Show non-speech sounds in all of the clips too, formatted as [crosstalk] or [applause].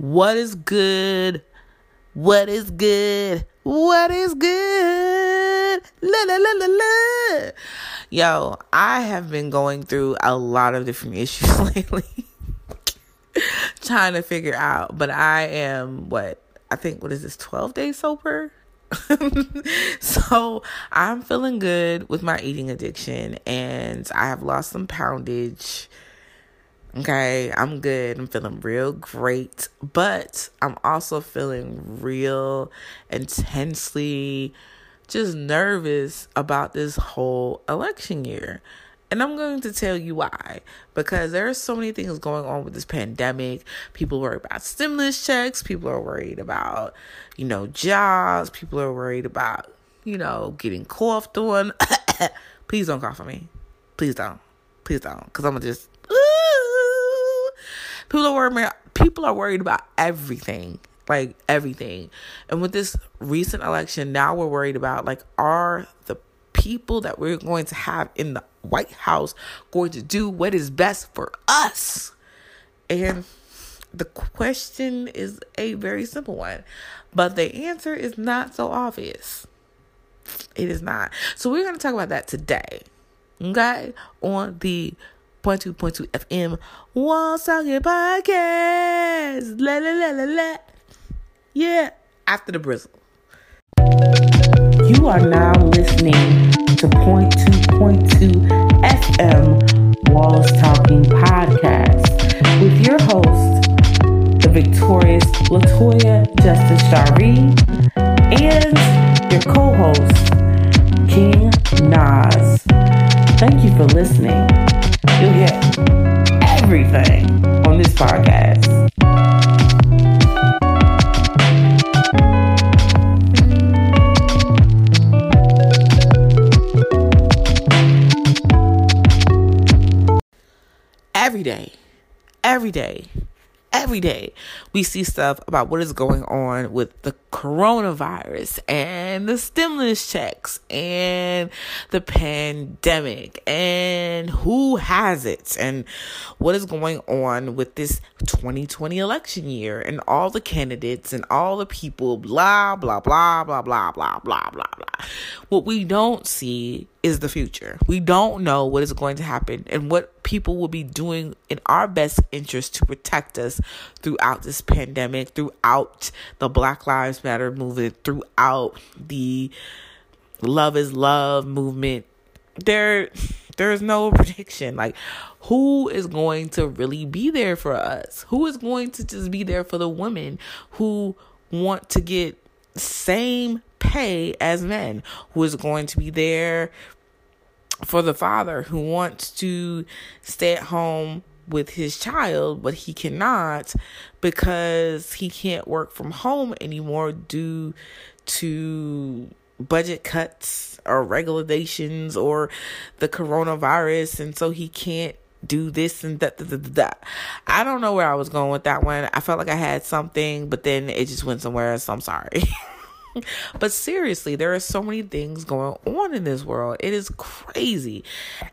What is good? What is good? What is good? La la la la la. Yo, I have been going through a lot of different [laughs] issues lately. Trying to figure out, but I am what I think what is this 12 days sober? [laughs] so I'm feeling good with my eating addiction and I have lost some poundage Okay, I'm good. I'm feeling real great, but I'm also feeling real intensely just nervous about this whole election year. And I'm going to tell you why. Because there are so many things going on with this pandemic. People worry about stimulus checks. People are worried about, you know, jobs. People are worried about, you know, getting coughed on. [coughs] Please don't cough on me. Please don't. Please don't. Because I'm going to just People are worried. People are worried about everything, like everything. And with this recent election, now we're worried about like are the people that we're going to have in the White House going to do what is best for us? And the question is a very simple one, but the answer is not so obvious. It is not. So we're going to talk about that today. Okay? On the Point two, point two FM Walls Talking Podcast. La la la la la. Yeah, after the bristle. You are now listening to Point Two Point Two FM Walls Talking Podcast with your host, the victorious Latoya Justice Shari, and your co-host, King Nas. Thank you for listening. You'll get everything on this podcast. Every day, every day, every day we see stuff about what is going on with the coronavirus and the stimulus checks and the pandemic and who has it and what is going on with this 2020 election year and all the candidates and all the people blah blah blah blah blah blah blah blah blah. What we don't see is the future. We don't know what is going to happen and what people will be doing in our best interest to protect us throughout this pandemic, throughout the Black Lives Matter movement, throughout the Love is Love movement. There there's no [laughs] prediction. Like who is going to really be there for us? Who is going to just be there for the women who want to get same pay as men, who is going to be there for the father who wants to stay at home with his child, but he cannot because he can't work from home anymore due to budget cuts or regulations or the coronavirus. And so he can't do this and that, that, that, that. I don't know where I was going with that one. I felt like I had something, but then it just went somewhere. So I'm sorry. [laughs] [laughs] but seriously, there are so many things going on in this world. It is crazy.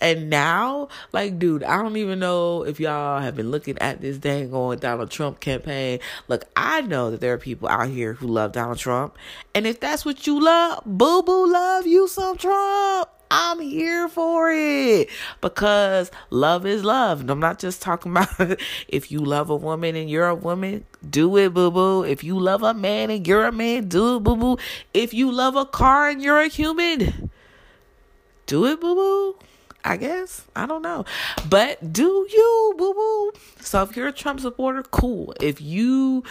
And now, like, dude, I don't even know if y'all have been looking at this dang on Donald Trump campaign. Look, I know that there are people out here who love Donald Trump. And if that's what you love, boo boo love you some Trump. I'm here for it because love is love. And I'm not just talking [laughs] about if you love a woman and you're a woman, do it, boo boo. If you love a man and you're a man, do it, boo boo. If you love a car and you're a human, do it, boo boo. I guess. I don't know. But do you, boo boo? So if you're a Trump supporter, cool. If you,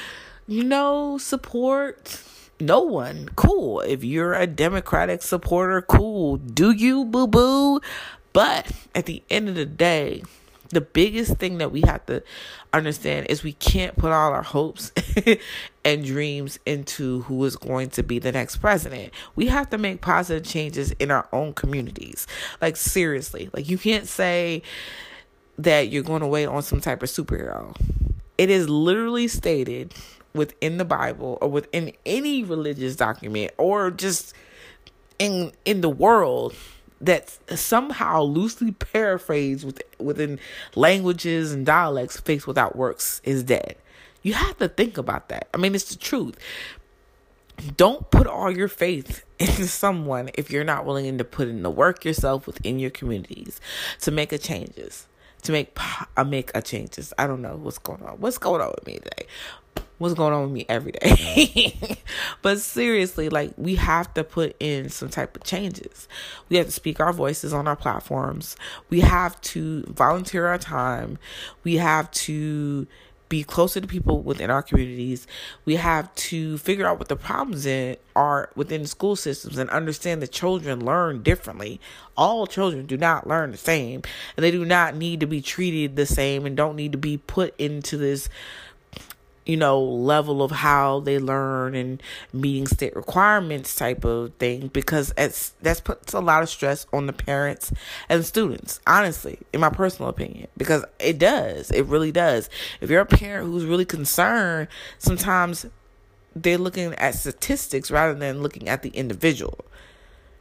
you know, support no one. Cool. If you're a Democratic supporter, cool. Do you, boo boo? But at the end of the day, the biggest thing that we have to understand is we can't put all our hopes [laughs] and dreams into who is going to be the next president. We have to make positive changes in our own communities. Like, seriously, like, you can't say that you're going to wait on some type of superhero. It is literally stated within the Bible or within any religious document or just in in the world that's somehow loosely paraphrased with, within languages and dialects faith without works is dead You have to think about that. I mean, it's the truth. Don't put all your faith [laughs] into someone if you're not willing to put in the work yourself within your communities to make a changes, to make uh, make a changes. I don't know what's going on. What's going on with me today? What's going on with me every day? [laughs] but seriously, like we have to put in some type of changes. We have to speak our voices on our platforms. We have to volunteer our time. We have to be closer to people within our communities. We have to figure out what the problems in, are within school systems and understand that children learn differently. All children do not learn the same, and they do not need to be treated the same and don't need to be put into this you know, level of how they learn and meeting state requirements type of thing because it's that's puts a lot of stress on the parents and students, honestly, in my personal opinion. Because it does. It really does. If you're a parent who's really concerned, sometimes they're looking at statistics rather than looking at the individual.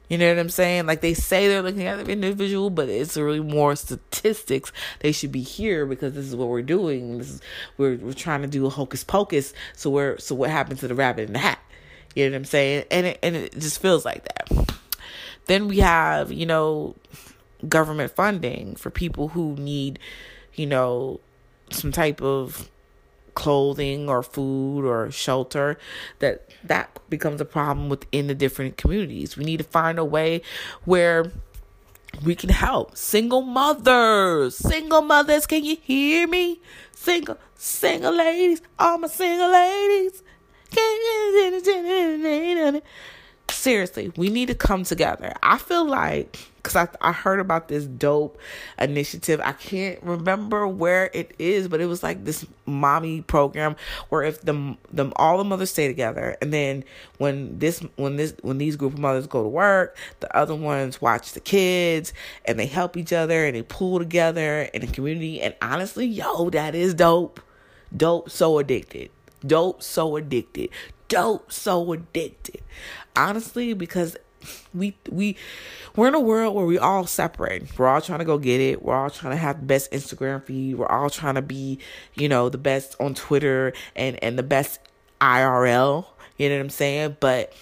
You know what I'm saying? Like they say they're looking at the individual, but it's really more statistics. They should be here because this is what we're doing. This is we're we're trying to do a hocus pocus. So we're so what happened to the rabbit in the hat? You know what I'm saying? And it and it just feels like that. Then we have you know government funding for people who need you know some type of clothing or food or shelter that that becomes a problem within the different communities. We need to find a way where we can help. Single mothers. Single mothers can you hear me? Single single ladies. All my single ladies seriously we need to come together i feel like because I, I heard about this dope initiative. I can't remember where it is, but it was like this mommy program where if the them all the mothers stay together, and then when this when this when these group of mothers go to work, the other ones watch the kids and they help each other and they pull together in a community. And honestly, yo, that is dope. Dope, so addicted. Dope, so addicted. Dope, so addicted. Honestly, because we we we're in a world where we all separate. We're all trying to go get it. We're all trying to have the best Instagram feed. We're all trying to be, you know, the best on Twitter and and the best IRL. You know what I'm saying? But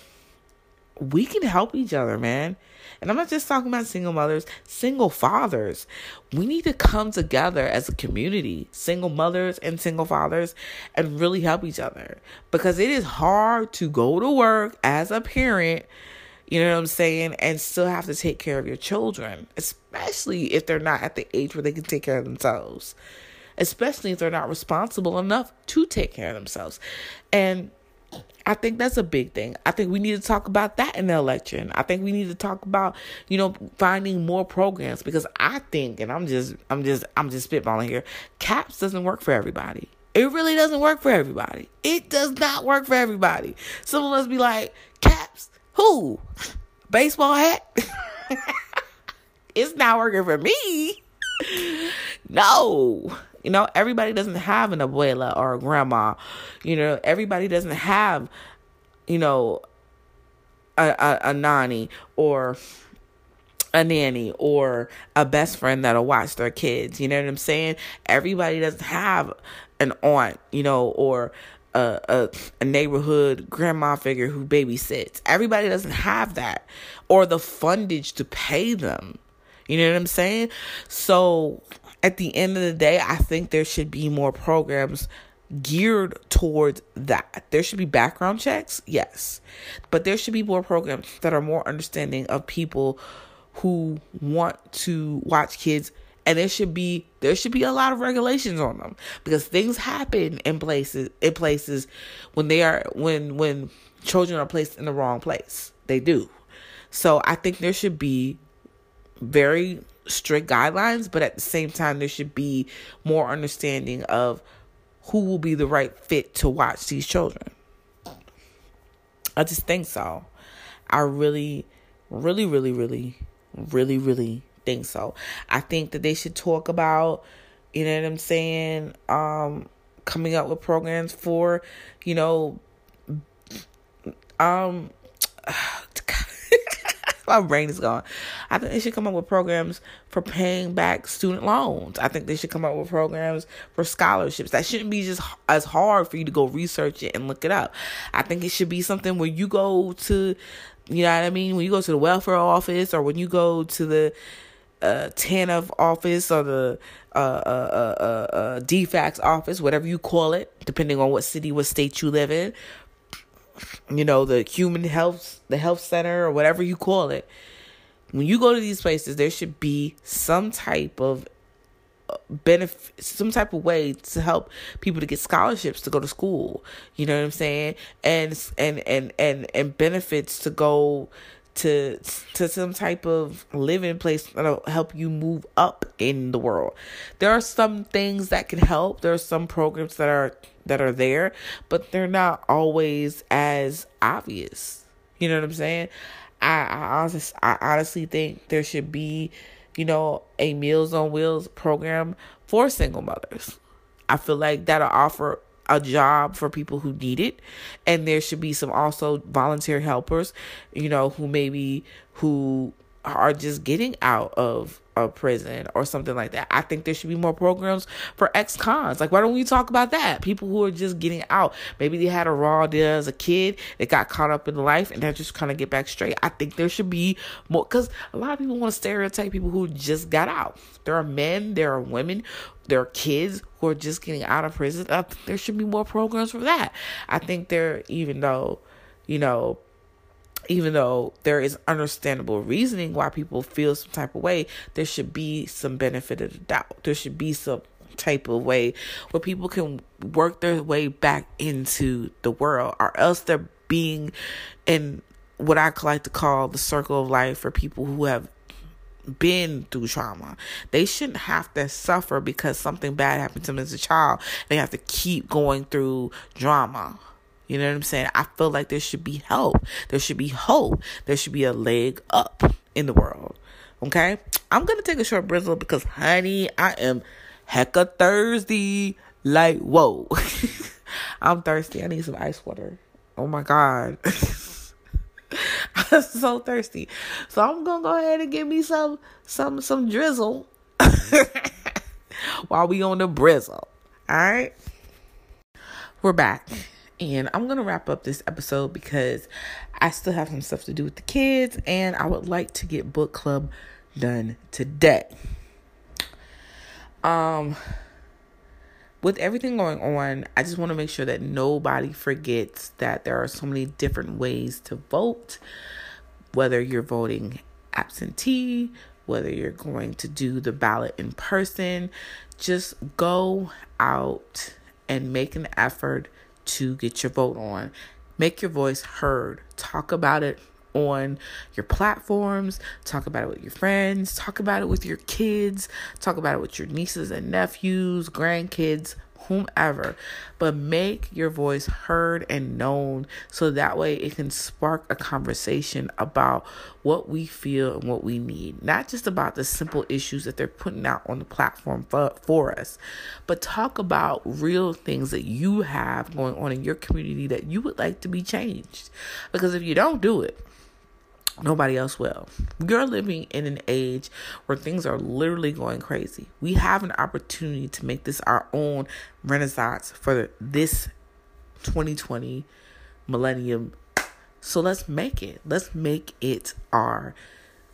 we can help each other, man. And I'm not just talking about single mothers, single fathers. We need to come together as a community, single mothers and single fathers, and really help each other. Because it is hard to go to work as a parent you know what I'm saying? And still have to take care of your children, especially if they're not at the age where they can take care of themselves, especially if they're not responsible enough to take care of themselves. And I think that's a big thing. I think we need to talk about that in the election. I think we need to talk about, you know, finding more programs because I think, and I'm just, I'm just, I'm just spitballing here. CAPS doesn't work for everybody. It really doesn't work for everybody. It does not work for everybody. Some of us be like, CAPS, who? Baseball hat? [laughs] it's not working for me. No. You know, everybody doesn't have an abuela or a grandma. You know, everybody doesn't have, you know, a, a, a nanny or a nanny or a best friend that'll watch their kids. You know what I'm saying? Everybody doesn't have an aunt, you know, or a, a, a neighborhood grandma figure who babysits. Everybody doesn't have that or the fundage to pay them. You know what I'm saying? So at the end of the day, I think there should be more programs geared towards that. There should be background checks, yes, but there should be more programs that are more understanding of people who want to watch kids and there should be there should be a lot of regulations on them. Because things happen in places in places when they are when when children are placed in the wrong place. They do. So i think there should be very strict guidelines but at the same time there should be more understanding of who will be the right fit to watch these children i just think so i really really really really really really think so. I think that they should talk about, you know what I'm saying, um, coming up with programs for, you know, um, [laughs] my brain is gone. I think they should come up with programs for paying back student loans. I think they should come up with programs for scholarships. That shouldn't be just as hard for you to go research it and look it up. I think it should be something where you go to, you know what I mean? When you go to the welfare office or when you go to the uh, TANF office or the uh, uh, uh, uh, uh office, whatever you call it, depending on what city, what state you live in, you know, the human health, the health center, or whatever you call it. When you go to these places, there should be some type of uh, benefit, some type of way to help people to get scholarships to go to school. You know what I'm saying? And and and and and benefits to go to to some type of living place that'll help you move up in the world. There are some things that can help. There are some programs that are that are there, but they're not always as obvious. You know what I'm saying? I, I honestly, I honestly think there should be, you know, a Meals on Wheels program for single mothers. I feel like that'll offer a job for people who need it and there should be some also volunteer helpers you know who maybe who are just getting out of a prison or something like that. I think there should be more programs for ex cons. Like, why don't we talk about that? People who are just getting out. Maybe they had a raw deal as a kid they got caught up in life and they're just kind of get back straight. I think there should be more because a lot of people want to stereotype people who just got out. There are men, there are women, there are kids who are just getting out of prison. there should be more programs for that. I think there, even though, you know, even though there is understandable reasoning why people feel some type of way, there should be some benefit of the doubt. There should be some type of way where people can work their way back into the world, or else they're being in what I like to call the circle of life for people who have been through trauma. They shouldn't have to suffer because something bad happened to them as a child. They have to keep going through drama. You know what I'm saying? I feel like there should be help. There should be hope. There should be a leg up in the world. Okay? I'm going to take a short bristle because, honey, I am hecka thirsty. Like, whoa. [laughs] I'm thirsty. I need some ice water. Oh my God. [laughs] I'm so thirsty. So I'm gonna go ahead and give me some some some drizzle [laughs] while we on the brizzle. Alright. We're back. And I'm going to wrap up this episode because I still have some stuff to do with the kids and I would like to get book club done today. Um with everything going on, I just want to make sure that nobody forgets that there are so many different ways to vote. Whether you're voting absentee, whether you're going to do the ballot in person, just go out and make an effort to get your vote on. Make your voice heard. Talk about it on your platforms, talk about it with your friends, talk about it with your kids, talk about it with your nieces and nephews, grandkids, whomever, but make your voice heard and known so that way it can spark a conversation about what we feel and what we need. Not just about the simple issues that they're putting out on the platform for, for us, but talk about real things that you have going on in your community that you would like to be changed. Because if you don't do it, Nobody else will. We are living in an age where things are literally going crazy. We have an opportunity to make this our own renaissance for this 2020 millennium. So let's make it. Let's make it our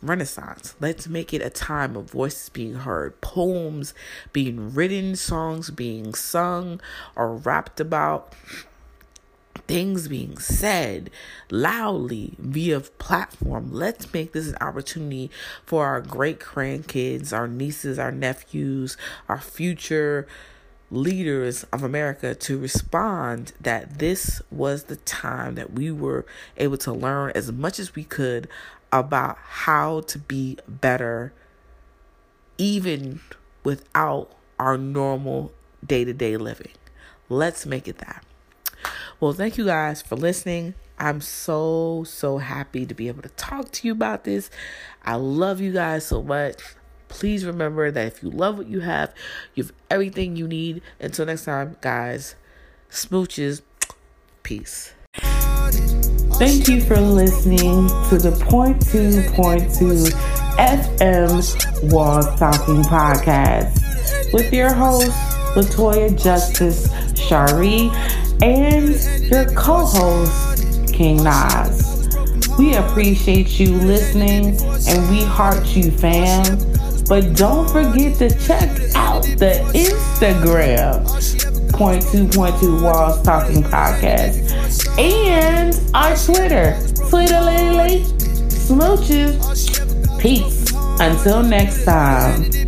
renaissance. Let's make it a time of voices being heard, poems being written, songs being sung or rapped about things being said loudly via platform. Let's make this an opportunity for our great grandkids, our nieces, our nephews, our future leaders of America to respond that this was the time that we were able to learn as much as we could about how to be better, even without our normal day to day living. Let's make it that. Well, thank you guys for listening. I'm so, so happy to be able to talk to you about this. I love you guys so much. Please remember that if you love what you have, you have everything you need. Until next time, guys, smooches. Peace. Thank you for listening to the Point Two Point Two FM Walls Talking Podcast with your host, Latoya Justice Shari, and your co host, King Nas. We appreciate you listening and we heart you, fam. But don't forget to check out the Instagram, Point Two Point Two Walls Talking Podcast, and our Twitter, Twitter Lily Smooches. Peace. Until next time.